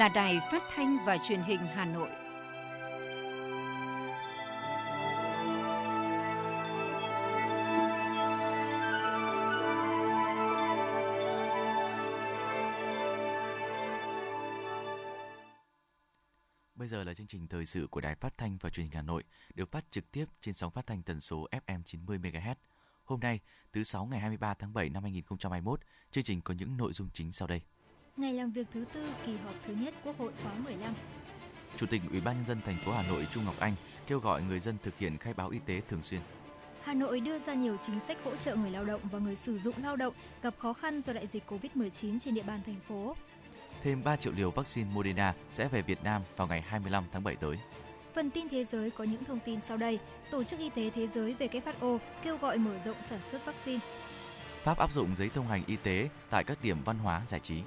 là Đài Phát thanh và Truyền hình Hà Nội. Bây giờ là chương trình thời sự của Đài Phát thanh và Truyền hình Hà Nội, được phát trực tiếp trên sóng phát thanh tần số FM 90 MHz. Hôm nay, thứ sáu ngày 23 tháng 7 năm 2021, chương trình có những nội dung chính sau đây. Ngày làm việc thứ tư kỳ họp thứ nhất Quốc hội khóa 15. Chủ tịch Ủy ban nhân dân thành phố Hà Nội Trung Ngọc Anh kêu gọi người dân thực hiện khai báo y tế thường xuyên. Hà Nội đưa ra nhiều chính sách hỗ trợ người lao động và người sử dụng lao động gặp khó khăn do đại dịch Covid-19 trên địa bàn thành phố. Thêm 3 triệu liều vaccine Moderna sẽ về Việt Nam vào ngày 25 tháng 7 tới. Phần tin thế giới có những thông tin sau đây. Tổ chức Y tế Thế giới WHO kêu gọi mở rộng sản xuất vaccine. Pháp áp dụng giấy thông hành y tế tại các điểm văn hóa giải trí.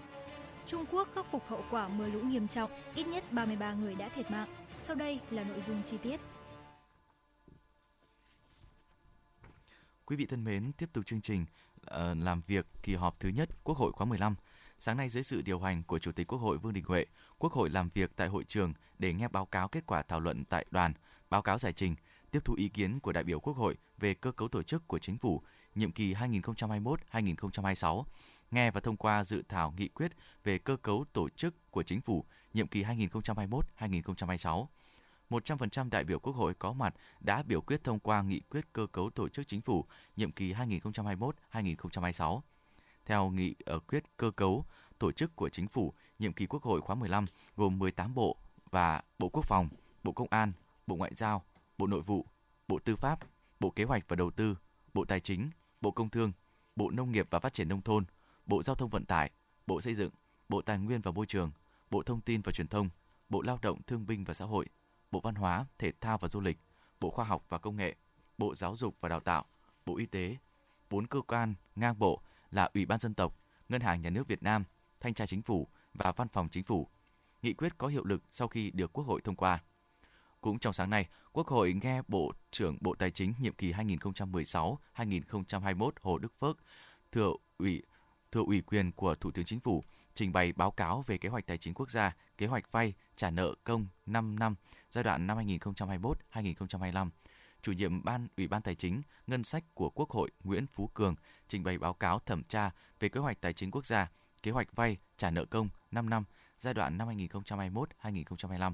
Trung Quốc khắc phục hậu quả mưa lũ nghiêm trọng, ít nhất 33 người đã thiệt mạng. Sau đây là nội dung chi tiết. Quý vị thân mến, tiếp tục chương trình ờ, làm việc kỳ họp thứ nhất Quốc hội khóa 15. Sáng nay dưới sự điều hành của Chủ tịch Quốc hội Vương Đình Huệ, Quốc hội làm việc tại hội trường để nghe báo cáo kết quả thảo luận tại đoàn, báo cáo giải trình, tiếp thu ý kiến của đại biểu Quốc hội về cơ cấu tổ chức của chính phủ nhiệm kỳ 2021-2026, nghe và thông qua dự thảo nghị quyết về cơ cấu tổ chức của chính phủ nhiệm kỳ 2021-2026. 100% đại biểu Quốc hội có mặt đã biểu quyết thông qua nghị quyết cơ cấu tổ chức chính phủ nhiệm kỳ 2021-2026. Theo nghị ở quyết cơ cấu tổ chức của chính phủ nhiệm kỳ Quốc hội khóa 15 gồm 18 bộ và Bộ Quốc phòng, Bộ Công an, Bộ Ngoại giao, Bộ Nội vụ, Bộ Tư pháp, Bộ Kế hoạch và Đầu tư, Bộ Tài chính, Bộ Công Thương, Bộ Nông nghiệp và Phát triển Nông thôn, Bộ Giao thông Vận tải, Bộ Xây dựng, Bộ Tài nguyên và Môi trường, Bộ Thông tin và Truyền thông, Bộ Lao động Thương binh và Xã hội, Bộ Văn hóa, Thể thao và Du lịch, Bộ Khoa học và Công nghệ, Bộ Giáo dục và Đào tạo, Bộ Y tế, bốn cơ quan ngang bộ là Ủy ban dân tộc, Ngân hàng Nhà nước Việt Nam, Thanh tra Chính phủ và Văn phòng Chính phủ. Nghị quyết có hiệu lực sau khi được Quốc hội thông qua. Cũng trong sáng nay, Quốc hội nghe Bộ trưởng Bộ Tài chính nhiệm kỳ 2016-2021 Hồ Đức Phước thừa ủy thừa ủy quyền của Thủ tướng Chính phủ trình bày báo cáo về kế hoạch tài chính quốc gia, kế hoạch vay trả nợ công 5 năm giai đoạn năm 2021-2025. Chủ nhiệm Ban Ủy ban Tài chính Ngân sách của Quốc hội Nguyễn Phú Cường trình bày báo cáo thẩm tra về kế hoạch tài chính quốc gia, kế hoạch vay trả nợ công 5 năm giai đoạn năm 2021-2025.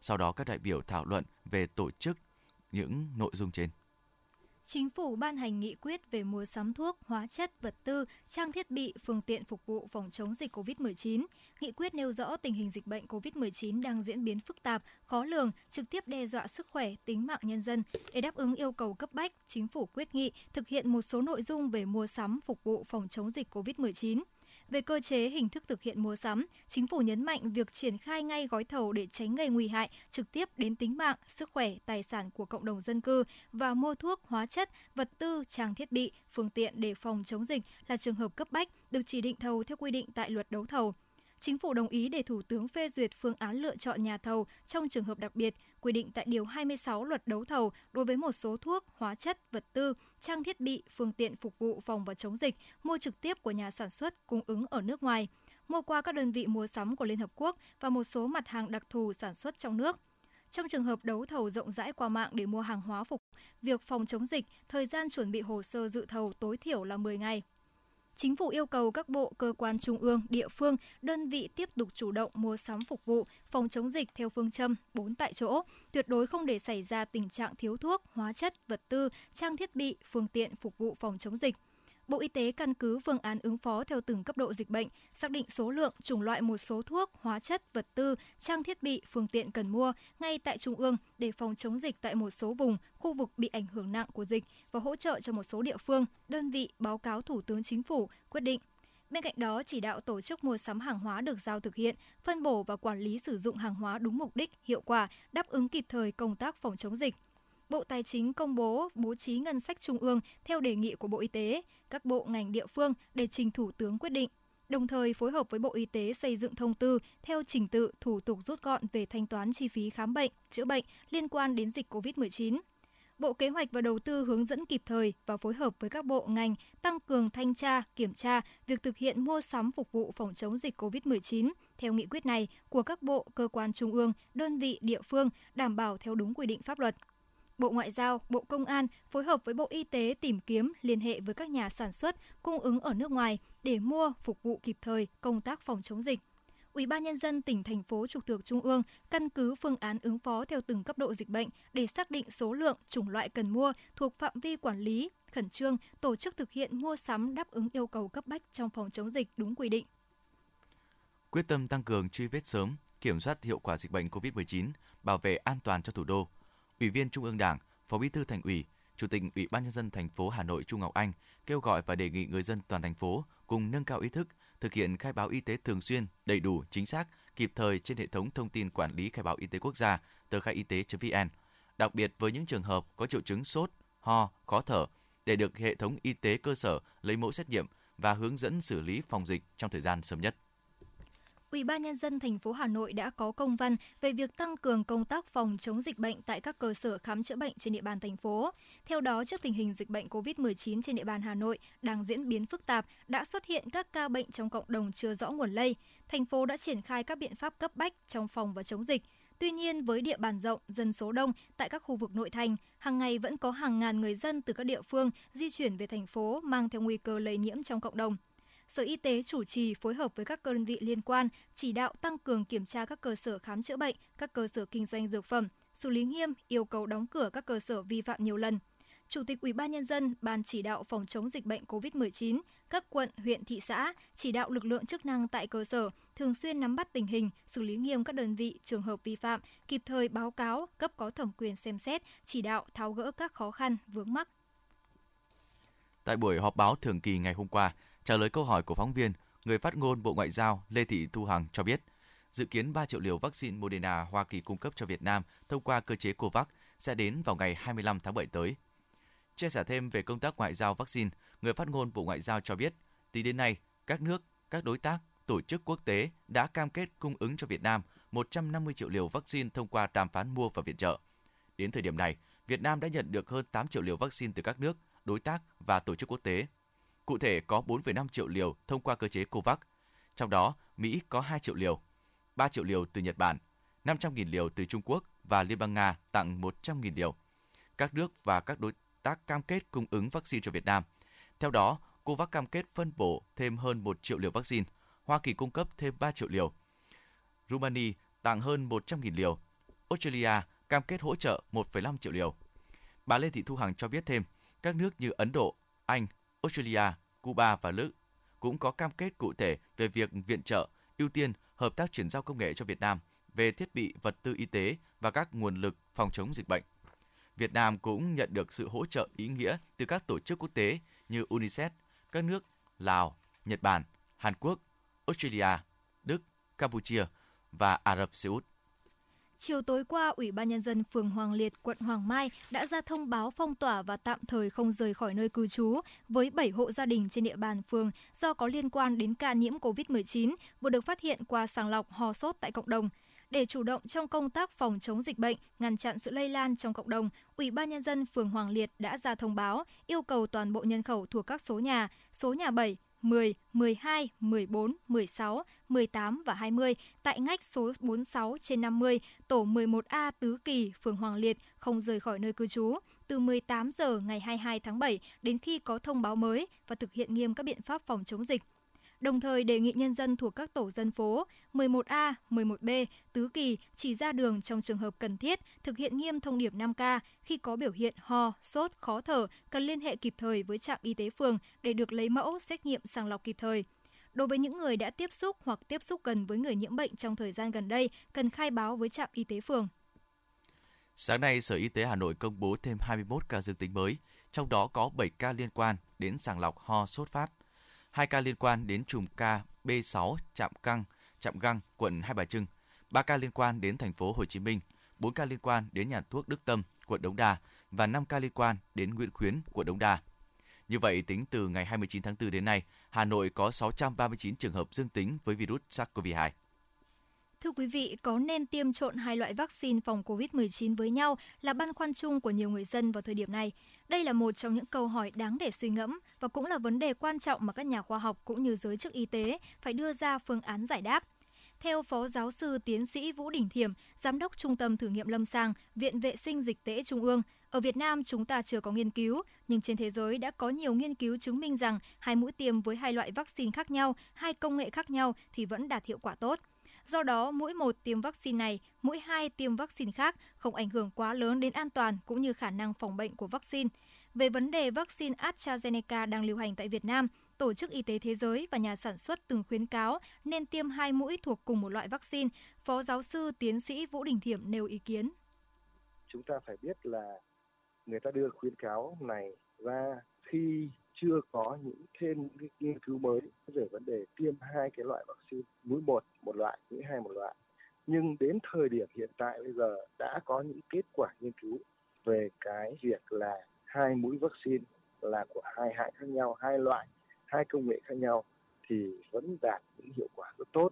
Sau đó các đại biểu thảo luận về tổ chức những nội dung trên. Chính phủ ban hành nghị quyết về mua sắm thuốc, hóa chất, vật tư, trang thiết bị, phương tiện phục vụ phòng chống dịch COVID-19. Nghị quyết nêu rõ tình hình dịch bệnh COVID-19 đang diễn biến phức tạp, khó lường, trực tiếp đe dọa sức khỏe, tính mạng nhân dân. Để đáp ứng yêu cầu cấp bách, chính phủ quyết nghị thực hiện một số nội dung về mua sắm phục vụ phòng chống dịch COVID-19. Về cơ chế hình thức thực hiện mua sắm, chính phủ nhấn mạnh việc triển khai ngay gói thầu để tránh gây nguy hại trực tiếp đến tính mạng, sức khỏe, tài sản của cộng đồng dân cư và mua thuốc, hóa chất, vật tư, trang thiết bị, phương tiện để phòng chống dịch là trường hợp cấp bách được chỉ định thầu theo quy định tại luật đấu thầu. Chính phủ đồng ý để Thủ tướng phê duyệt phương án lựa chọn nhà thầu trong trường hợp đặc biệt quy định tại Điều 26 luật đấu thầu đối với một số thuốc, hóa chất, vật tư, trang thiết bị, phương tiện phục vụ phòng và chống dịch mua trực tiếp của nhà sản xuất cung ứng ở nước ngoài, mua qua các đơn vị mua sắm của Liên Hợp Quốc và một số mặt hàng đặc thù sản xuất trong nước. Trong trường hợp đấu thầu rộng rãi qua mạng để mua hàng hóa phục việc phòng chống dịch, thời gian chuẩn bị hồ sơ dự thầu tối thiểu là 10 ngày. Chính phủ yêu cầu các bộ, cơ quan trung ương, địa phương, đơn vị tiếp tục chủ động mua sắm phục vụ, phòng chống dịch theo phương châm 4 tại chỗ, tuyệt đối không để xảy ra tình trạng thiếu thuốc, hóa chất, vật tư, trang thiết bị, phương tiện phục vụ phòng chống dịch. Bộ Y tế căn cứ phương án ứng phó theo từng cấp độ dịch bệnh, xác định số lượng, chủng loại một số thuốc, hóa chất, vật tư, trang thiết bị, phương tiện cần mua ngay tại trung ương để phòng chống dịch tại một số vùng, khu vực bị ảnh hưởng nặng của dịch và hỗ trợ cho một số địa phương, đơn vị báo cáo Thủ tướng Chính phủ quyết định. Bên cạnh đó, chỉ đạo tổ chức mua sắm hàng hóa được giao thực hiện, phân bổ và quản lý sử dụng hàng hóa đúng mục đích, hiệu quả, đáp ứng kịp thời công tác phòng chống dịch. Bộ Tài chính công bố bố trí ngân sách trung ương theo đề nghị của Bộ Y tế, các bộ ngành địa phương để trình Thủ tướng quyết định. Đồng thời phối hợp với Bộ Y tế xây dựng thông tư theo trình tự thủ tục rút gọn về thanh toán chi phí khám bệnh, chữa bệnh liên quan đến dịch COVID-19. Bộ Kế hoạch và Đầu tư hướng dẫn kịp thời và phối hợp với các bộ ngành tăng cường thanh tra, kiểm tra việc thực hiện mua sắm phục vụ phòng chống dịch COVID-19 theo nghị quyết này của các bộ, cơ quan trung ương, đơn vị, địa phương đảm bảo theo đúng quy định pháp luật. Bộ Ngoại giao, Bộ Công an phối hợp với Bộ Y tế tìm kiếm liên hệ với các nhà sản xuất, cung ứng ở nước ngoài để mua phục vụ kịp thời công tác phòng chống dịch. Ủy ban nhân dân tỉnh thành phố trực thuộc trung ương căn cứ phương án ứng phó theo từng cấp độ dịch bệnh để xác định số lượng, chủng loại cần mua thuộc phạm vi quản lý, khẩn trương tổ chức thực hiện mua sắm đáp ứng yêu cầu cấp bách trong phòng chống dịch đúng quy định. Quyết tâm tăng cường truy vết sớm, kiểm soát hiệu quả dịch bệnh COVID-19, bảo vệ an toàn cho thủ đô. Ủy viên Trung ương Đảng, Phó Bí thư Thành ủy, Chủ tịch Ủy ban nhân dân thành phố Hà Nội Trung Ngọc Anh kêu gọi và đề nghị người dân toàn thành phố cùng nâng cao ý thức, thực hiện khai báo y tế thường xuyên, đầy đủ, chính xác, kịp thời trên hệ thống thông tin quản lý khai báo y tế quốc gia tờ khai y tế.vn. Đặc biệt với những trường hợp có triệu chứng sốt, ho, khó thở để được hệ thống y tế cơ sở lấy mẫu xét nghiệm và hướng dẫn xử lý phòng dịch trong thời gian sớm nhất. Ủy ban nhân dân thành phố Hà Nội đã có công văn về việc tăng cường công tác phòng chống dịch bệnh tại các cơ sở khám chữa bệnh trên địa bàn thành phố. Theo đó, trước tình hình dịch bệnh COVID-19 trên địa bàn Hà Nội đang diễn biến phức tạp, đã xuất hiện các ca bệnh trong cộng đồng chưa rõ nguồn lây. Thành phố đã triển khai các biện pháp cấp bách trong phòng và chống dịch. Tuy nhiên, với địa bàn rộng, dân số đông tại các khu vực nội thành, hàng ngày vẫn có hàng ngàn người dân từ các địa phương di chuyển về thành phố mang theo nguy cơ lây nhiễm trong cộng đồng. Sở Y tế chủ trì phối hợp với các đơn vị liên quan chỉ đạo tăng cường kiểm tra các cơ sở khám chữa bệnh, các cơ sở kinh doanh dược phẩm, xử lý nghiêm yêu cầu đóng cửa các cơ sở vi phạm nhiều lần. Chủ tịch Ủy ban nhân dân, Ban chỉ đạo phòng chống dịch bệnh COVID-19, các quận, huyện, thị xã chỉ đạo lực lượng chức năng tại cơ sở thường xuyên nắm bắt tình hình, xử lý nghiêm các đơn vị trường hợp vi phạm, kịp thời báo cáo cấp có thẩm quyền xem xét, chỉ đạo tháo gỡ các khó khăn vướng mắc. Tại buổi họp báo thường kỳ ngày hôm qua, Trả lời câu hỏi của phóng viên, người phát ngôn Bộ Ngoại giao Lê Thị Thu Hằng cho biết, dự kiến 3 triệu liều vaccine Moderna Hoa Kỳ cung cấp cho Việt Nam thông qua cơ chế COVAX sẽ đến vào ngày 25 tháng 7 tới. Chia sẻ thêm về công tác ngoại giao vaccine, người phát ngôn Bộ Ngoại giao cho biết, tính đến nay, các nước, các đối tác, tổ chức quốc tế đã cam kết cung ứng cho Việt Nam 150 triệu liều vaccine thông qua đàm phán mua và viện trợ. Đến thời điểm này, Việt Nam đã nhận được hơn 8 triệu liều vaccine từ các nước, đối tác và tổ chức quốc tế. Cụ thể có 4,5 triệu liều thông qua cơ chế COVAX. Trong đó, Mỹ có 2 triệu liều, 3 triệu liều từ Nhật Bản, 500.000 liều từ Trung Quốc và Liên bang Nga tặng 100.000 liều. Các nước và các đối tác cam kết cung ứng vaccine cho Việt Nam. Theo đó, COVAX cam kết phân bổ thêm hơn 1 triệu liều vaccine, Hoa Kỳ cung cấp thêm 3 triệu liều. Rumani tặng hơn 100.000 liều. Australia cam kết hỗ trợ 1,5 triệu liều. Bà Lê Thị Thu Hằng cho biết thêm, các nước như Ấn Độ, Anh, Australia, Cuba và Đức cũng có cam kết cụ thể về việc viện trợ, ưu tiên hợp tác chuyển giao công nghệ cho Việt Nam về thiết bị vật tư y tế và các nguồn lực phòng chống dịch bệnh. Việt Nam cũng nhận được sự hỗ trợ ý nghĩa từ các tổ chức quốc tế như UNICEF, các nước Lào, Nhật Bản, Hàn Quốc, Australia, Đức, Campuchia và Ả Rập Xê Út. Chiều tối qua, Ủy ban Nhân dân phường Hoàng Liệt, quận Hoàng Mai đã ra thông báo phong tỏa và tạm thời không rời khỏi nơi cư trú với 7 hộ gia đình trên địa bàn phường do có liên quan đến ca nhiễm COVID-19 vừa được phát hiện qua sàng lọc ho sốt tại cộng đồng. Để chủ động trong công tác phòng chống dịch bệnh, ngăn chặn sự lây lan trong cộng đồng, Ủy ban Nhân dân phường Hoàng Liệt đã ra thông báo yêu cầu toàn bộ nhân khẩu thuộc các số nhà, số nhà 7, 10, 12, 14, 16, 18 và 20 tại ngách số 46 trên 50, tổ 11A Tứ Kỳ, phường Hoàng Liệt không rời khỏi nơi cư trú. Từ 18 giờ ngày 22 tháng 7 đến khi có thông báo mới và thực hiện nghiêm các biện pháp phòng chống dịch đồng thời đề nghị nhân dân thuộc các tổ dân phố 11A, 11B, Tứ Kỳ chỉ ra đường trong trường hợp cần thiết, thực hiện nghiêm thông điệp 5K, khi có biểu hiện ho, sốt, khó thở, cần liên hệ kịp thời với trạm y tế phường để được lấy mẫu, xét nghiệm sàng lọc kịp thời. Đối với những người đã tiếp xúc hoặc tiếp xúc gần với người nhiễm bệnh trong thời gian gần đây, cần khai báo với trạm y tế phường. Sáng nay, Sở Y tế Hà Nội công bố thêm 21 ca dương tính mới, trong đó có 7 ca liên quan đến sàng lọc ho sốt phát. 2 ca liên quan đến chùm ca B6 Trạm Căng, Trạm Găng, quận Hai Bà Trưng, 3 ca liên quan đến thành phố Hồ Chí Minh, 4 ca liên quan đến nhà thuốc Đức Tâm, quận Đống Đa và 5 ca liên quan đến Nguyễn Khuyến, quận Đống Đa. Như vậy, tính từ ngày 29 tháng 4 đến nay, Hà Nội có 639 trường hợp dương tính với virus SARS-CoV-2. Thưa quý vị, có nên tiêm trộn hai loại vaccine phòng COVID-19 với nhau là băn khoăn chung của nhiều người dân vào thời điểm này. Đây là một trong những câu hỏi đáng để suy ngẫm và cũng là vấn đề quan trọng mà các nhà khoa học cũng như giới chức y tế phải đưa ra phương án giải đáp. Theo Phó Giáo sư Tiến sĩ Vũ Đình Thiểm, Giám đốc Trung tâm Thử nghiệm Lâm sàng, Viện Vệ sinh Dịch tễ Trung ương, ở Việt Nam chúng ta chưa có nghiên cứu, nhưng trên thế giới đã có nhiều nghiên cứu chứng minh rằng hai mũi tiêm với hai loại vaccine khác nhau, hai công nghệ khác nhau thì vẫn đạt hiệu quả tốt. Do đó, mũi 1 tiêm vaccine này, mũi 2 tiêm vaccine khác không ảnh hưởng quá lớn đến an toàn cũng như khả năng phòng bệnh của vaccine. Về vấn đề vaccine AstraZeneca đang lưu hành tại Việt Nam, Tổ chức Y tế Thế giới và nhà sản xuất từng khuyến cáo nên tiêm hai mũi thuộc cùng một loại vaccine. Phó giáo sư tiến sĩ Vũ Đình Thiểm nêu ý kiến. Chúng ta phải biết là người ta đưa khuyến cáo này ra khi chưa có những thêm những nghiên cứu mới về vấn đề tiêm hai cái loại vaccine, mũi một một loại, mũi hai một loại. Nhưng đến thời điểm hiện tại bây giờ đã có những kết quả nghiên cứu về cái việc là hai mũi vaccine là của hai hãng khác nhau, hai loại, hai công nghệ khác nhau thì vẫn đạt những hiệu quả rất tốt.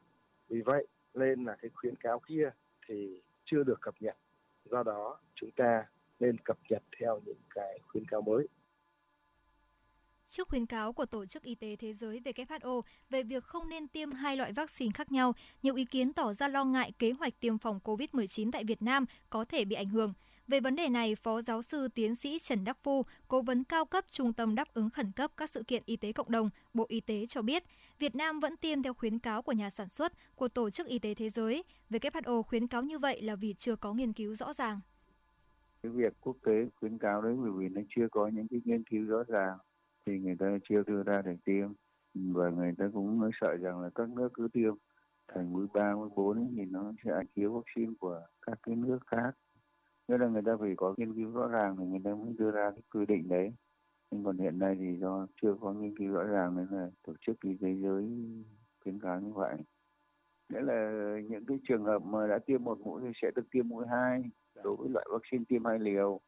Vì vậy nên là cái khuyến cáo kia thì chưa được cập nhật. Do đó chúng ta nên cập nhật theo những cái khuyến cáo mới. Trước khuyến cáo của Tổ chức Y tế Thế giới WHO về việc không nên tiêm hai loại vaccine khác nhau, nhiều ý kiến tỏ ra lo ngại kế hoạch tiêm phòng COVID-19 tại Việt Nam có thể bị ảnh hưởng. Về vấn đề này, Phó Giáo sư Tiến sĩ Trần Đắc Phu, Cố vấn cao cấp Trung tâm đáp ứng khẩn cấp các sự kiện y tế cộng đồng, Bộ Y tế cho biết, Việt Nam vẫn tiêm theo khuyến cáo của nhà sản xuất của Tổ chức Y tế Thế giới. WHO khuyến cáo như vậy là vì chưa có nghiên cứu rõ ràng. Cái việc quốc tế khuyến cáo đấy bởi vì nó chưa có những cái nghiên cứu rõ ràng thì người ta chưa đưa ra để tiêm. Và người ta cũng sợ rằng là các nước cứ tiêm thành mũi ba, mũi bốn thì nó sẽ thiếu vaccine của các cái nước khác. Nghĩa là người ta phải có nghiên cứu rõ ràng thì người ta mới đưa ra cái quy định đấy. Nhưng còn hiện nay thì do chưa có nghiên cứu rõ ràng nên là tổ chức y tế giới khuyến cáo như vậy. Nghĩa là những cái trường hợp mà đã tiêm một mũi thì sẽ được tiêm mũi hai đối với loại vaccine tiêm hai liều.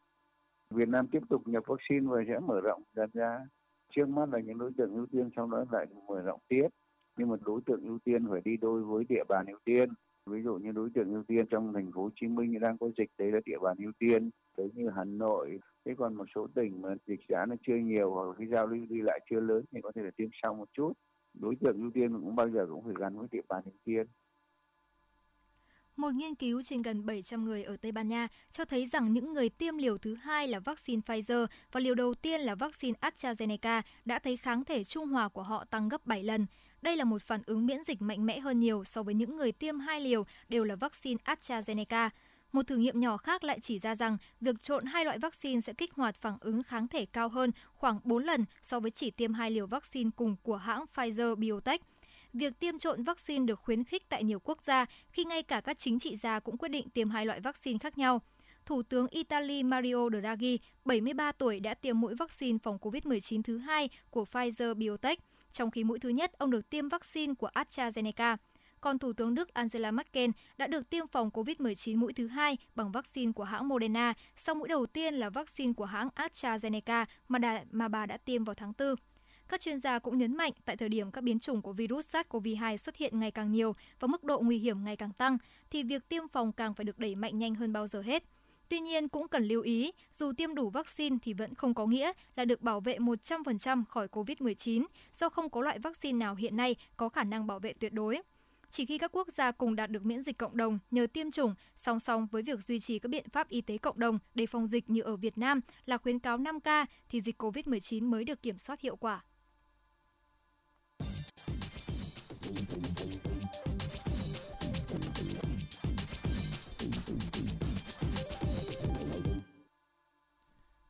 Việt Nam tiếp tục nhập vaccine và sẽ mở rộng dần ra trước mắt là những đối tượng ưu tiên sau đó lại mở rộng tiếp nhưng mà đối tượng ưu tiên phải đi đôi với địa bàn ưu tiên. Ví dụ như đối tượng ưu tiên trong thành phố Hồ Chí Minh đang có dịch, đấy là địa bàn ưu tiên. Tới như Hà Nội. Thế còn một số tỉnh mà dịch giá nó chưa nhiều hoặc cái giao lưu đi lại chưa lớn thì có thể là tiêm sau một chút. Đối tượng ưu tiên cũng bao giờ cũng phải gắn với địa bàn ưu tiên một nghiên cứu trên gần 700 người ở Tây Ban Nha cho thấy rằng những người tiêm liều thứ hai là vaccine Pfizer và liều đầu tiên là vaccine AstraZeneca đã thấy kháng thể trung hòa của họ tăng gấp 7 lần. Đây là một phản ứng miễn dịch mạnh mẽ hơn nhiều so với những người tiêm hai liều đều là vaccine AstraZeneca. Một thử nghiệm nhỏ khác lại chỉ ra rằng việc trộn hai loại vaccine sẽ kích hoạt phản ứng kháng thể cao hơn khoảng 4 lần so với chỉ tiêm hai liều vaccine cùng của hãng Pfizer Biotech việc tiêm trộn vaccine được khuyến khích tại nhiều quốc gia khi ngay cả các chính trị gia cũng quyết định tiêm hai loại vaccine khác nhau. Thủ tướng Italy Mario Draghi, 73 tuổi đã tiêm mũi vaccine phòng COVID-19 thứ hai của Pfizer-BioNTech, trong khi mũi thứ nhất ông được tiêm vaccine của AstraZeneca. Còn Thủ tướng Đức Angela Merkel đã được tiêm phòng COVID-19 mũi thứ hai bằng vaccine của hãng Moderna, sau mũi đầu tiên là vaccine của hãng AstraZeneca mà, đã, mà bà đã tiêm vào tháng 4. Các chuyên gia cũng nhấn mạnh tại thời điểm các biến chủng của virus SARS-CoV-2 xuất hiện ngày càng nhiều và mức độ nguy hiểm ngày càng tăng, thì việc tiêm phòng càng phải được đẩy mạnh nhanh hơn bao giờ hết. Tuy nhiên cũng cần lưu ý, dù tiêm đủ vaccine thì vẫn không có nghĩa là được bảo vệ 100% khỏi COVID-19 do không có loại vaccine nào hiện nay có khả năng bảo vệ tuyệt đối. Chỉ khi các quốc gia cùng đạt được miễn dịch cộng đồng nhờ tiêm chủng, song song với việc duy trì các biện pháp y tế cộng đồng để phòng dịch như ở Việt Nam là khuyến cáo 5K thì dịch COVID-19 mới được kiểm soát hiệu quả.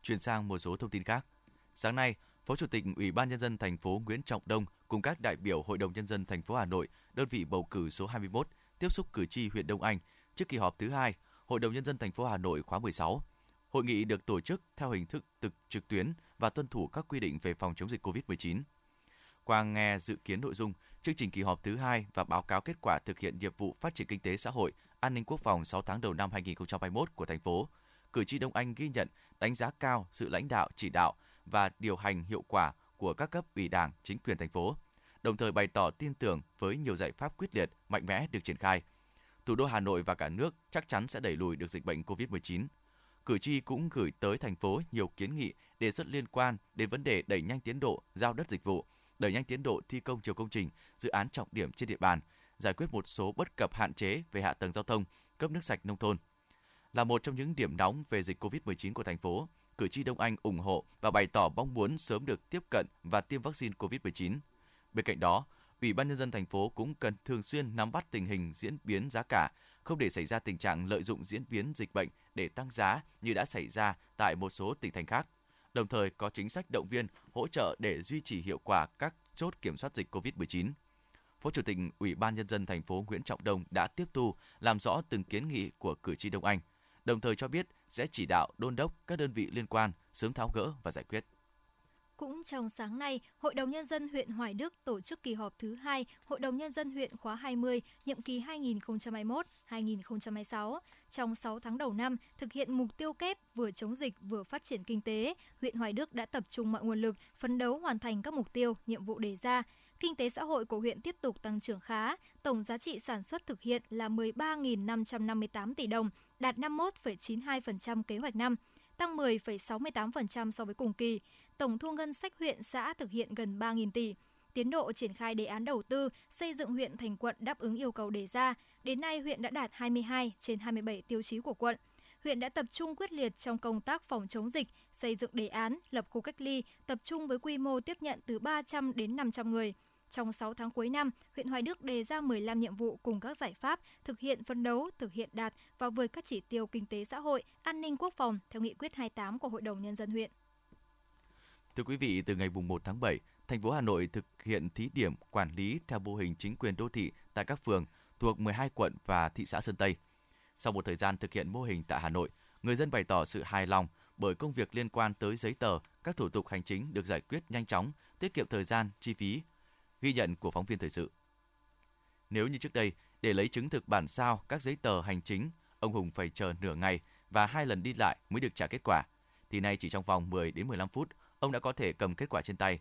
Chuyển sang một số thông tin khác. Sáng nay, Phó Chủ tịch Ủy ban nhân dân thành phố Nguyễn Trọng Đông cùng các đại biểu Hội đồng nhân dân thành phố Hà Nội, đơn vị bầu cử số 21 tiếp xúc cử tri huyện Đông Anh trước kỳ họp thứ hai Hội đồng nhân dân thành phố Hà Nội khóa 16. Hội nghị được tổ chức theo hình thức trực tuyến và tuân thủ các quy định về phòng chống dịch COVID-19. Qua nghe dự kiến nội dung, chương trình kỳ họp thứ hai và báo cáo kết quả thực hiện nhiệm vụ phát triển kinh tế xã hội, an ninh quốc phòng 6 tháng đầu năm 2021 của thành phố, cử tri Đông Anh ghi nhận, đánh giá cao sự lãnh đạo, chỉ đạo và điều hành hiệu quả của các cấp ủy Đảng, chính quyền thành phố, đồng thời bày tỏ tin tưởng với nhiều giải pháp quyết liệt, mạnh mẽ được triển khai. Thủ đô Hà Nội và cả nước chắc chắn sẽ đẩy lùi được dịch bệnh COVID-19. Cử tri cũng gửi tới thành phố nhiều kiến nghị đề xuất liên quan đến vấn đề đẩy nhanh tiến độ giao đất dịch vụ, đẩy nhanh tiến độ thi công nhiều công trình, dự án trọng điểm trên địa bàn, giải quyết một số bất cập hạn chế về hạ tầng giao thông, cấp nước sạch nông thôn. Là một trong những điểm nóng về dịch COVID-19 của thành phố, cử tri Đông Anh ủng hộ và bày tỏ mong muốn sớm được tiếp cận và tiêm vaccine COVID-19. Bên cạnh đó, Ủy ban nhân dân thành phố cũng cần thường xuyên nắm bắt tình hình diễn biến giá cả, không để xảy ra tình trạng lợi dụng diễn biến dịch bệnh để tăng giá như đã xảy ra tại một số tỉnh thành khác. Đồng thời có chính sách động viên, hỗ trợ để duy trì hiệu quả các chốt kiểm soát dịch COVID-19. Phó Chủ tịch Ủy ban nhân dân thành phố Nguyễn Trọng Đông đã tiếp thu làm rõ từng kiến nghị của cử tri Đông Anh, đồng thời cho biết sẽ chỉ đạo đôn đốc các đơn vị liên quan sớm tháo gỡ và giải quyết. Cũng trong sáng nay, Hội đồng Nhân dân huyện Hoài Đức tổ chức kỳ họp thứ hai Hội đồng Nhân dân huyện khóa 20, nhiệm kỳ 2021-2026. Trong 6 tháng đầu năm, thực hiện mục tiêu kép vừa chống dịch vừa phát triển kinh tế, huyện Hoài Đức đã tập trung mọi nguồn lực, phấn đấu hoàn thành các mục tiêu, nhiệm vụ đề ra. Kinh tế xã hội của huyện tiếp tục tăng trưởng khá, tổng giá trị sản xuất thực hiện là 13.558 tỷ đồng, đạt 51,92% kế hoạch năm tăng 10,68% so với cùng kỳ. Tổng thu ngân sách huyện xã thực hiện gần 3.000 tỷ. Tiến độ triển khai đề án đầu tư xây dựng huyện thành quận đáp ứng yêu cầu đề ra. Đến nay, huyện đã đạt 22 trên 27 tiêu chí của quận. Huyện đã tập trung quyết liệt trong công tác phòng chống dịch, xây dựng đề án, lập khu cách ly, tập trung với quy mô tiếp nhận từ 300 đến 500 người. Trong 6 tháng cuối năm, huyện Hoài Đức đề ra 15 nhiệm vụ cùng các giải pháp thực hiện phân đấu, thực hiện đạt và vượt các chỉ tiêu kinh tế xã hội, an ninh quốc phòng theo nghị quyết 28 của Hội đồng Nhân dân huyện. Thưa quý vị, từ ngày 1 tháng 7, thành phố Hà Nội thực hiện thí điểm quản lý theo mô hình chính quyền đô thị tại các phường thuộc 12 quận và thị xã Sơn Tây. Sau một thời gian thực hiện mô hình tại Hà Nội, người dân bày tỏ sự hài lòng bởi công việc liên quan tới giấy tờ, các thủ tục hành chính được giải quyết nhanh chóng, tiết kiệm thời gian, chi phí. Ghi nhận của phóng viên thời sự. Nếu như trước đây, để lấy chứng thực bản sao các giấy tờ hành chính, ông Hùng phải chờ nửa ngày và hai lần đi lại mới được trả kết quả, thì nay chỉ trong vòng 10 đến 15 phút, ông đã có thể cầm kết quả trên tay.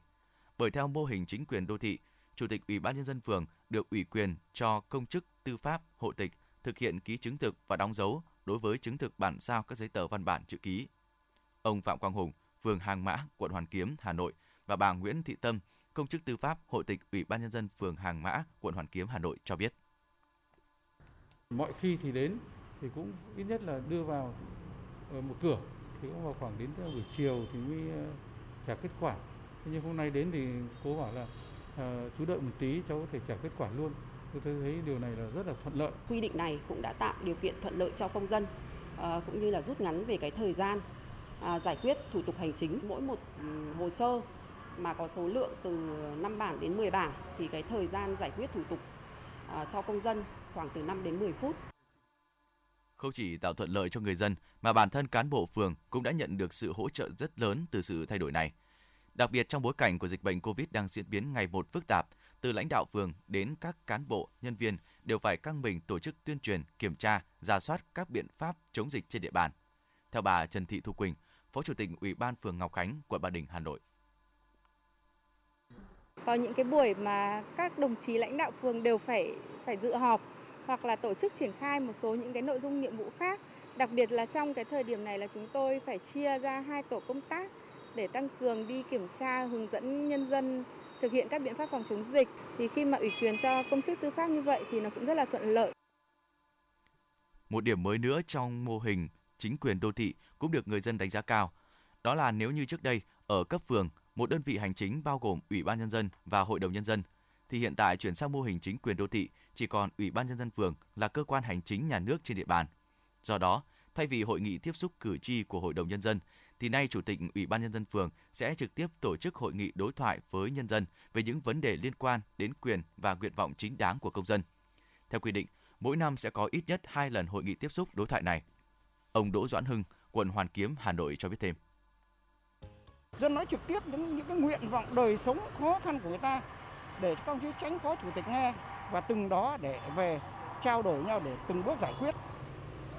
Bởi theo mô hình chính quyền đô thị, Chủ tịch Ủy ban nhân dân phường được ủy quyền cho công chức tư pháp, hộ tịch thực hiện ký chứng thực và đóng dấu đối với chứng thực bản sao các giấy tờ văn bản chữ ký. Ông Phạm Quang Hùng, phường Hàng Mã, quận Hoàn Kiếm, Hà Nội và bà Nguyễn Thị Tâm, công chức tư pháp, hộ tịch Ủy ban nhân dân phường Hàng Mã, quận Hoàn Kiếm, Hà Nội cho biết. Mọi khi thì đến thì cũng ít nhất là đưa vào một cửa thì cũng vào khoảng đến buổi chiều thì mới ờ, trả kết quả. Thế nhưng hôm nay đến thì cố bảo là à, chú đợi một tí cháu có thể trả kết quả luôn. Tôi thấy điều này là rất là thuận lợi. Quy định này cũng đã tạo điều kiện thuận lợi cho công dân à, cũng như là rút ngắn về cái thời gian à, giải quyết thủ tục hành chính mỗi một um, hồ sơ mà có số lượng từ 5 bảng đến 10 bảng thì cái thời gian giải quyết thủ tục à, cho công dân khoảng từ 5 đến 10 phút. Không chỉ tạo thuận lợi cho người dân mà bản thân cán bộ phường cũng đã nhận được sự hỗ trợ rất lớn từ sự thay đổi này. Đặc biệt trong bối cảnh của dịch bệnh Covid đang diễn biến ngày một phức tạp, từ lãnh đạo phường đến các cán bộ, nhân viên đều phải căng mình tổ chức tuyên truyền, kiểm tra, ra soát các biện pháp chống dịch trên địa bàn. Theo bà Trần Thị Thu Quỳnh, Phó Chủ tịch Ủy ban phường Ngọc Khánh, quận Ba Đình, Hà Nội. Có những cái buổi mà các đồng chí lãnh đạo phường đều phải phải dự họp hoặc là tổ chức triển khai một số những cái nội dung nhiệm vụ khác. Đặc biệt là trong cái thời điểm này là chúng tôi phải chia ra hai tổ công tác để tăng cường đi kiểm tra hướng dẫn nhân dân thực hiện các biện pháp phòng chống dịch thì khi mà ủy quyền cho công chức tư pháp như vậy thì nó cũng rất là thuận lợi. Một điểm mới nữa trong mô hình chính quyền đô thị cũng được người dân đánh giá cao. Đó là nếu như trước đây ở cấp phường, một đơn vị hành chính bao gồm Ủy ban nhân dân và Hội đồng nhân dân thì hiện tại chuyển sang mô hình chính quyền đô thị chỉ còn Ủy ban nhân dân phường là cơ quan hành chính nhà nước trên địa bàn. Do đó, thay vì hội nghị tiếp xúc cử tri của Hội đồng nhân dân thì nay Chủ tịch Ủy ban nhân dân phường sẽ trực tiếp tổ chức hội nghị đối thoại với nhân dân về những vấn đề liên quan đến quyền và nguyện vọng chính đáng của công dân. Theo quy định, mỗi năm sẽ có ít nhất hai lần hội nghị tiếp xúc đối thoại này. Ông Đỗ Doãn Hưng, quận Hoàn Kiếm, Hà Nội cho biết thêm. Dân nói trực tiếp đến những cái nguyện vọng đời sống khó khăn của người ta để các ông chí tránh phó chủ tịch nghe và từng đó để về trao đổi nhau để từng bước giải quyết.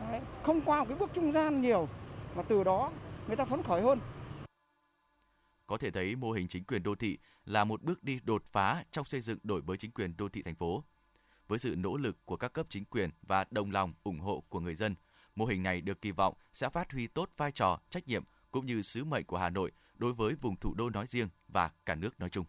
Đấy. Không qua một cái bước trung gian nhiều mà từ đó người ta phấn khởi hơn. Có thể thấy mô hình chính quyền đô thị là một bước đi đột phá trong xây dựng đổi mới chính quyền đô thị thành phố. Với sự nỗ lực của các cấp chính quyền và đồng lòng ủng hộ của người dân, mô hình này được kỳ vọng sẽ phát huy tốt vai trò, trách nhiệm cũng như sứ mệnh của Hà Nội đối với vùng thủ đô nói riêng và cả nước nói chung.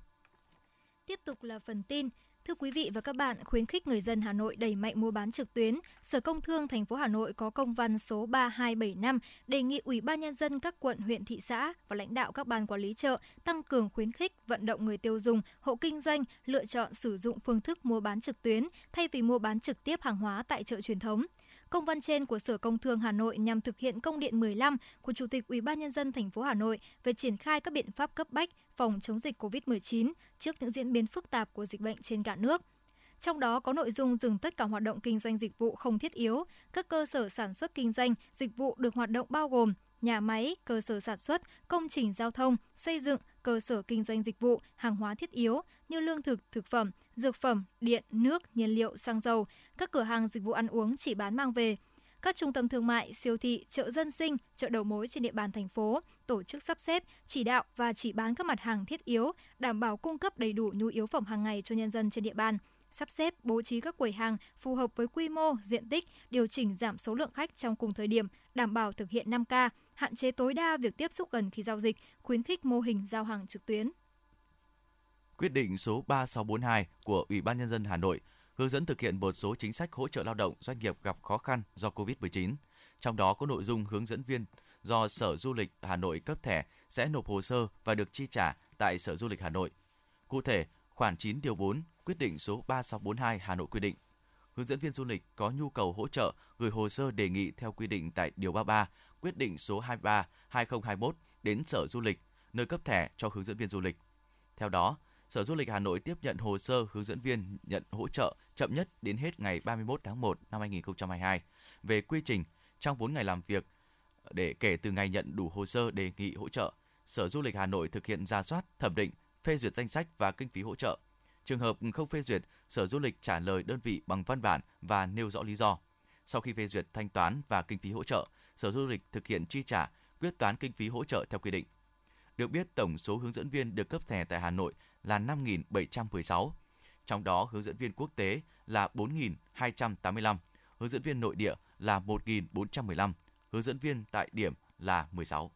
Tiếp tục là phần tin, Thưa quý vị và các bạn, khuyến khích người dân Hà Nội đẩy mạnh mua bán trực tuyến, Sở Công Thương thành phố Hà Nội có công văn số 3275 đề nghị Ủy ban nhân dân các quận, huyện, thị xã và lãnh đạo các ban quản lý chợ tăng cường khuyến khích vận động người tiêu dùng, hộ kinh doanh lựa chọn sử dụng phương thức mua bán trực tuyến thay vì mua bán trực tiếp hàng hóa tại chợ truyền thống. Công văn trên của Sở Công Thương Hà Nội nhằm thực hiện công điện 15 của Chủ tịch Ủy ban nhân dân thành phố Hà Nội về triển khai các biện pháp cấp bách phòng chống dịch COVID-19 trước những diễn biến phức tạp của dịch bệnh trên cả nước. Trong đó có nội dung dừng tất cả hoạt động kinh doanh dịch vụ không thiết yếu, các cơ sở sản xuất kinh doanh, dịch vụ được hoạt động bao gồm nhà máy, cơ sở sản xuất, công trình giao thông, xây dựng, cơ sở kinh doanh dịch vụ, hàng hóa thiết yếu như lương thực, thực phẩm, dược phẩm, điện, nước, nhiên liệu, xăng dầu, các cửa hàng dịch vụ ăn uống chỉ bán mang về, các trung tâm thương mại, siêu thị, chợ dân sinh, chợ đầu mối trên địa bàn thành phố tổ chức sắp xếp, chỉ đạo và chỉ bán các mặt hàng thiết yếu, đảm bảo cung cấp đầy đủ nhu yếu phẩm hàng ngày cho nhân dân trên địa bàn sắp xếp bố trí các quầy hàng phù hợp với quy mô, diện tích, điều chỉnh giảm số lượng khách trong cùng thời điểm, đảm bảo thực hiện 5K, hạn chế tối đa việc tiếp xúc gần khi giao dịch, khuyến khích mô hình giao hàng trực tuyến. Quyết định số 3642 của Ủy ban nhân dân Hà Nội hướng dẫn thực hiện một số chính sách hỗ trợ lao động doanh nghiệp gặp khó khăn do Covid-19. Trong đó có nội dung hướng dẫn viên do Sở Du lịch Hà Nội cấp thẻ sẽ nộp hồ sơ và được chi trả tại Sở Du lịch Hà Nội. Cụ thể, khoản 9 điều 4 quyết định số 3642 Hà Nội quy định hướng dẫn viên du lịch có nhu cầu hỗ trợ gửi hồ sơ đề nghị theo quy định tại điều 33 quyết định số 23 2021 đến Sở Du lịch nơi cấp thẻ cho hướng dẫn viên du lịch. Theo đó, Sở Du lịch Hà Nội tiếp nhận hồ sơ hướng dẫn viên nhận hỗ trợ chậm nhất đến hết ngày 31 tháng 1 năm 2022 về quy trình trong 4 ngày làm việc để kể từ ngày nhận đủ hồ sơ đề nghị hỗ trợ. Sở Du lịch Hà Nội thực hiện ra soát, thẩm định, phê duyệt danh sách và kinh phí hỗ trợ. Trường hợp không phê duyệt, Sở Du lịch trả lời đơn vị bằng văn bản và nêu rõ lý do. Sau khi phê duyệt thanh toán và kinh phí hỗ trợ, Sở Du lịch thực hiện chi trả, quyết toán kinh phí hỗ trợ theo quy định. Được biết, tổng số hướng dẫn viên được cấp thẻ tại Hà Nội là 5.716. Trong đó, hướng dẫn viên quốc tế là 4.285, hướng dẫn viên nội địa là 1.415, hướng dẫn viên tại điểm là 16.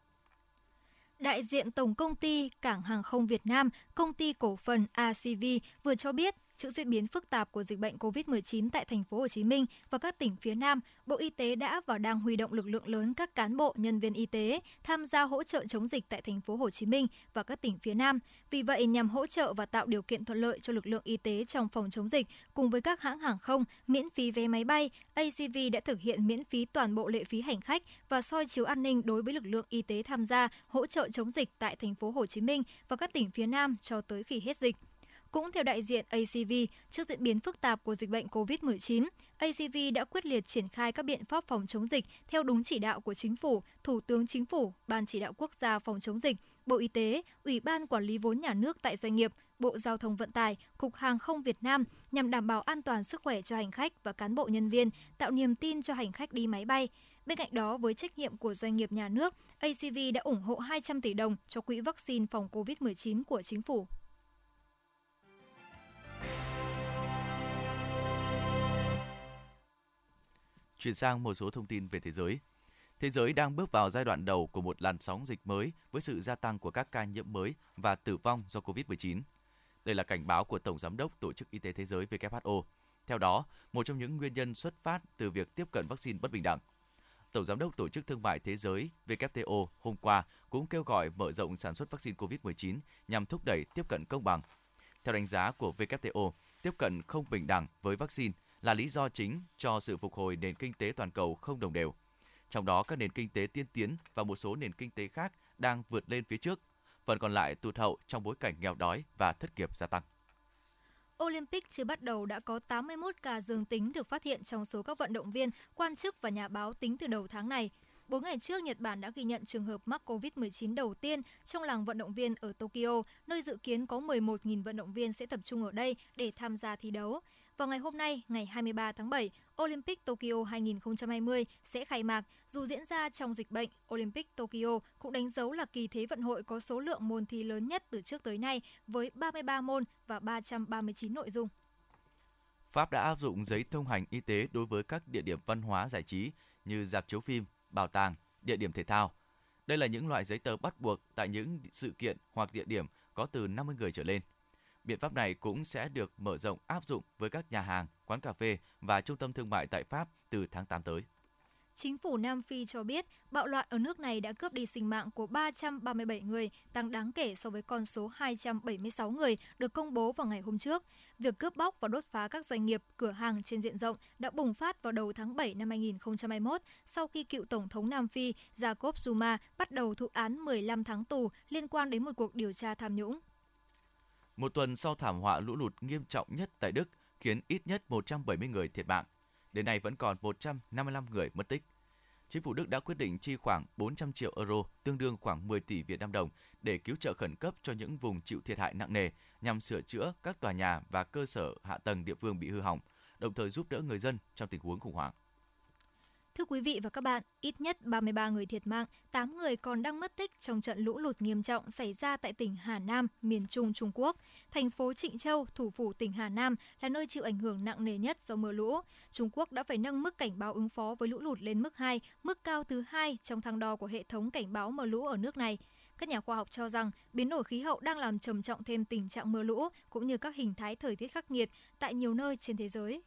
Đại diện Tổng công ty Cảng hàng không Việt Nam, công ty cổ phần ACV vừa cho biết Trước diễn biến phức tạp của dịch bệnh COVID-19 tại thành phố Hồ Chí Minh và các tỉnh phía Nam, Bộ Y tế đã và đang huy động lực lượng lớn các cán bộ, nhân viên y tế tham gia hỗ trợ chống dịch tại thành phố Hồ Chí Minh và các tỉnh phía Nam. Vì vậy, nhằm hỗ trợ và tạo điều kiện thuận lợi cho lực lượng y tế trong phòng chống dịch cùng với các hãng hàng không, miễn phí vé máy bay, ACV đã thực hiện miễn phí toàn bộ lệ phí hành khách và soi chiếu an ninh đối với lực lượng y tế tham gia hỗ trợ chống dịch tại thành phố Hồ Chí Minh và các tỉnh phía Nam cho tới khi hết dịch. Cũng theo đại diện ACV, trước diễn biến phức tạp của dịch bệnh COVID-19, ACV đã quyết liệt triển khai các biện pháp phòng chống dịch theo đúng chỉ đạo của Chính phủ, Thủ tướng Chính phủ, Ban chỉ đạo quốc gia phòng chống dịch, Bộ Y tế, Ủy ban Quản lý vốn nhà nước tại doanh nghiệp, Bộ Giao thông Vận tải, Cục Hàng không Việt Nam nhằm đảm bảo an toàn sức khỏe cho hành khách và cán bộ nhân viên, tạo niềm tin cho hành khách đi máy bay. Bên cạnh đó, với trách nhiệm của doanh nghiệp nhà nước, ACV đã ủng hộ 200 tỷ đồng cho quỹ vaccine phòng COVID-19 của chính phủ. Chuyển sang một số thông tin về thế giới. Thế giới đang bước vào giai đoạn đầu của một làn sóng dịch mới với sự gia tăng của các ca nhiễm mới và tử vong do COVID-19. Đây là cảnh báo của Tổng Giám đốc Tổ chức Y tế Thế giới WHO. Theo đó, một trong những nguyên nhân xuất phát từ việc tiếp cận vaccine bất bình đẳng. Tổng Giám đốc Tổ chức Thương mại Thế giới WTO hôm qua cũng kêu gọi mở rộng sản xuất vaccine COVID-19 nhằm thúc đẩy tiếp cận công bằng. Theo đánh giá của WTO, tiếp cận không bình đẳng với vaccine là lý do chính cho sự phục hồi nền kinh tế toàn cầu không đồng đều. Trong đó các nền kinh tế tiên tiến và một số nền kinh tế khác đang vượt lên phía trước, phần còn lại tụt hậu trong bối cảnh nghèo đói và thất nghiệp gia tăng. Olympic chưa bắt đầu đã có 81 ca dương tính được phát hiện trong số các vận động viên, quan chức và nhà báo tính từ đầu tháng này. Bốn ngày trước, Nhật Bản đã ghi nhận trường hợp mắc COVID-19 đầu tiên trong làng vận động viên ở Tokyo, nơi dự kiến có 11.000 vận động viên sẽ tập trung ở đây để tham gia thi đấu. Vào ngày hôm nay, ngày 23 tháng 7, Olympic Tokyo 2020 sẽ khai mạc. Dù diễn ra trong dịch bệnh, Olympic Tokyo cũng đánh dấu là kỳ thế vận hội có số lượng môn thi lớn nhất từ trước tới nay với 33 môn và 339 nội dung. Pháp đã áp dụng giấy thông hành y tế đối với các địa điểm văn hóa giải trí như dạp chiếu phim, bảo tàng, địa điểm thể thao. Đây là những loại giấy tờ bắt buộc tại những sự kiện hoặc địa điểm có từ 50 người trở lên. Biện pháp này cũng sẽ được mở rộng áp dụng với các nhà hàng, quán cà phê và trung tâm thương mại tại Pháp từ tháng 8 tới. Chính phủ Nam Phi cho biết bạo loạn ở nước này đã cướp đi sinh mạng của 337 người, tăng đáng kể so với con số 276 người được công bố vào ngày hôm trước. Việc cướp bóc và đốt phá các doanh nghiệp, cửa hàng trên diện rộng đã bùng phát vào đầu tháng 7 năm 2021 sau khi cựu Tổng thống Nam Phi Jacob Zuma bắt đầu thụ án 15 tháng tù liên quan đến một cuộc điều tra tham nhũng. Một tuần sau thảm họa lũ lụt nghiêm trọng nhất tại Đức khiến ít nhất 170 người thiệt mạng. Đến nay vẫn còn 155 người mất tích. Chính phủ Đức đã quyết định chi khoảng 400 triệu euro, tương đương khoảng 10 tỷ Việt Nam đồng, để cứu trợ khẩn cấp cho những vùng chịu thiệt hại nặng nề nhằm sửa chữa các tòa nhà và cơ sở hạ tầng địa phương bị hư hỏng, đồng thời giúp đỡ người dân trong tình huống khủng hoảng. Thưa quý vị và các bạn, ít nhất 33 người thiệt mạng, 8 người còn đang mất tích trong trận lũ lụt nghiêm trọng xảy ra tại tỉnh Hà Nam, miền Trung Trung Quốc. Thành phố Trịnh Châu, thủ phủ tỉnh Hà Nam, là nơi chịu ảnh hưởng nặng nề nhất do mưa lũ. Trung Quốc đã phải nâng mức cảnh báo ứng phó với lũ lụt lên mức 2, mức cao thứ hai trong thang đo của hệ thống cảnh báo mưa lũ ở nước này. Các nhà khoa học cho rằng biến đổi khí hậu đang làm trầm trọng thêm tình trạng mưa lũ cũng như các hình thái thời tiết khắc nghiệt tại nhiều nơi trên thế giới.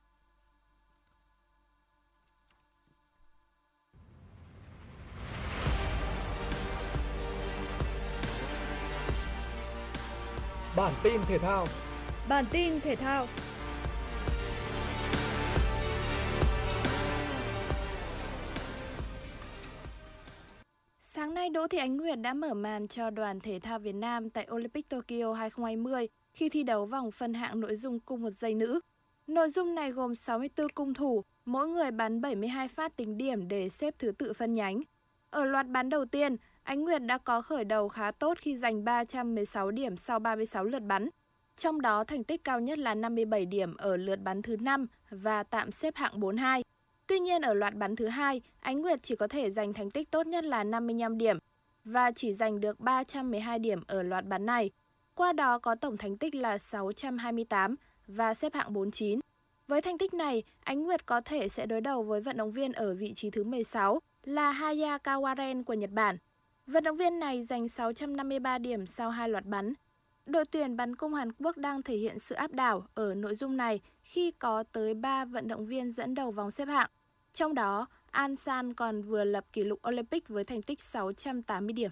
Bản tin thể thao. Bản tin thể thao. Sáng nay, Đỗ Thị Ánh Nguyệt đã mở màn cho đoàn thể thao Việt Nam tại Olympic Tokyo 2020 khi thi đấu vòng phân hạng nội dung cung một giây nữ. Nội dung này gồm 64 cung thủ, mỗi người bắn 72 phát tính điểm để xếp thứ tự phân nhánh. Ở loạt bắn đầu tiên, Ánh Nguyệt đã có khởi đầu khá tốt khi giành 316 điểm sau 36 lượt bắn. Trong đó thành tích cao nhất là 57 điểm ở lượt bắn thứ 5 và tạm xếp hạng 42. Tuy nhiên ở loạt bắn thứ hai, Ánh Nguyệt chỉ có thể giành thành tích tốt nhất là 55 điểm và chỉ giành được 312 điểm ở loạt bắn này. Qua đó có tổng thành tích là 628 và xếp hạng 49. Với thành tích này, Ánh Nguyệt có thể sẽ đối đầu với vận động viên ở vị trí thứ 16 là Haya Kawaren của Nhật Bản. Vận động viên này giành 653 điểm sau hai loạt bắn. Đội tuyển bắn cung Hàn Quốc đang thể hiện sự áp đảo ở nội dung này khi có tới 3 vận động viên dẫn đầu vòng xếp hạng. Trong đó, An San còn vừa lập kỷ lục Olympic với thành tích 680 điểm.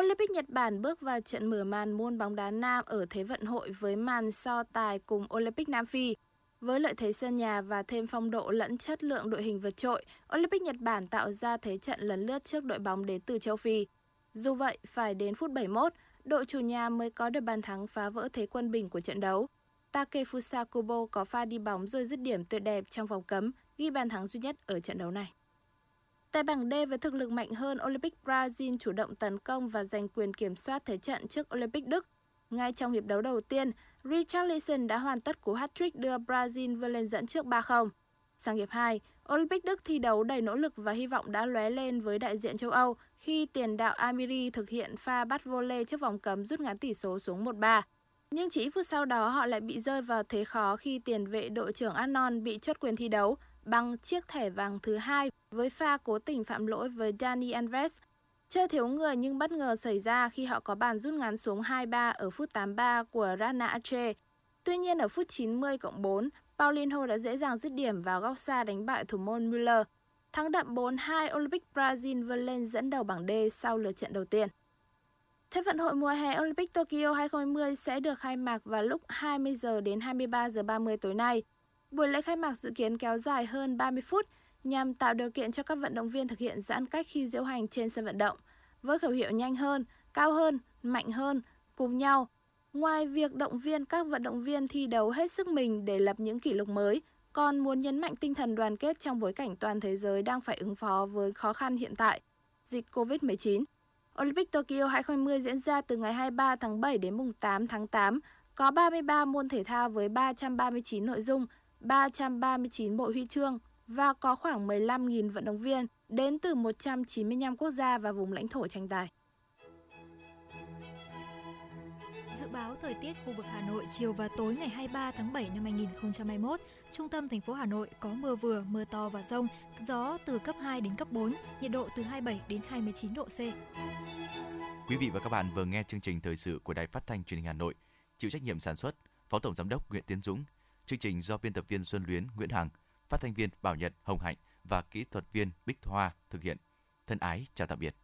Olympic Nhật Bản bước vào trận mở màn môn bóng đá nam ở Thế vận hội với màn so tài cùng Olympic Nam Phi. Với lợi thế sân nhà và thêm phong độ lẫn chất lượng đội hình vượt trội, Olympic Nhật Bản tạo ra thế trận lấn lướt trước đội bóng đến từ châu Phi. Dù vậy, phải đến phút 71, đội chủ nhà mới có được bàn thắng phá vỡ thế quân bình của trận đấu. Takefusa Kubo có pha đi bóng rồi dứt điểm tuyệt đẹp trong vòng cấm, ghi bàn thắng duy nhất ở trận đấu này. Tại bảng D với thực lực mạnh hơn, Olympic Brazil chủ động tấn công và giành quyền kiểm soát thế trận trước Olympic Đức. Ngay trong hiệp đấu đầu tiên, Richarlison đã hoàn tất cú hat-trick đưa Brazil vươn lên dẫn trước 3-0. Sang hiệp 2, Olympic Đức thi đấu đầy nỗ lực và hy vọng đã lóe lên với đại diện châu Âu khi tiền đạo Amiri thực hiện pha bắt vô lê trước vòng cấm rút ngắn tỷ số xuống 1-3. Nhưng chỉ phút sau đó họ lại bị rơi vào thế khó khi tiền vệ đội trưởng Anon bị chốt quyền thi đấu bằng chiếc thẻ vàng thứ hai với pha cố tình phạm lỗi với Dani Alves. Chơi thiếu người nhưng bất ngờ xảy ra khi họ có bàn rút ngắn xuống 2-3 ở phút 83 của Rana Ache. Tuy nhiên ở phút 90 cộng 4, Paulinho đã dễ dàng dứt điểm vào góc xa đánh bại thủ môn Müller. Thắng đậm 4-2 Olympic Brazil vươn lên dẫn đầu bảng D sau lượt trận đầu tiên. Thế vận hội mùa hè Olympic Tokyo 2020 sẽ được khai mạc vào lúc 20 giờ đến 23 giờ 30 tối nay. Buổi lễ khai mạc dự kiến kéo dài hơn 30 phút nhằm tạo điều kiện cho các vận động viên thực hiện giãn cách khi diễu hành trên sân vận động. Với khẩu hiệu nhanh hơn, cao hơn, mạnh hơn, cùng nhau. Ngoài việc động viên các vận động viên thi đấu hết sức mình để lập những kỷ lục mới, còn muốn nhấn mạnh tinh thần đoàn kết trong bối cảnh toàn thế giới đang phải ứng phó với khó khăn hiện tại, dịch COVID-19. Olympic Tokyo 2020 diễn ra từ ngày 23 tháng 7 đến mùng 8 tháng 8, có 33 môn thể thao với 339 nội dung, 339 bộ huy chương và có khoảng 15.000 vận động viên đến từ 195 quốc gia và vùng lãnh thổ tranh tài. Dự báo thời tiết khu vực Hà Nội chiều và tối ngày 23 tháng 7 năm 2021, trung tâm thành phố Hà Nội có mưa vừa, mưa to và rông, gió từ cấp 2 đến cấp 4, nhiệt độ từ 27 đến 29 độ C. Quý vị và các bạn vừa nghe chương trình thời sự của Đài Phát thanh Truyền hình Hà Nội. chịu trách nhiệm sản xuất, Phó Tổng Giám đốc Nguyễn Tiến Dũng. Chương trình do biên tập viên Xuân Luyến, Nguyễn Hằng, phát thanh viên Bảo Nhật, Hồng Hạnh và kỹ thuật viên Bích Hoa thực hiện. Thân ái chào tạm biệt.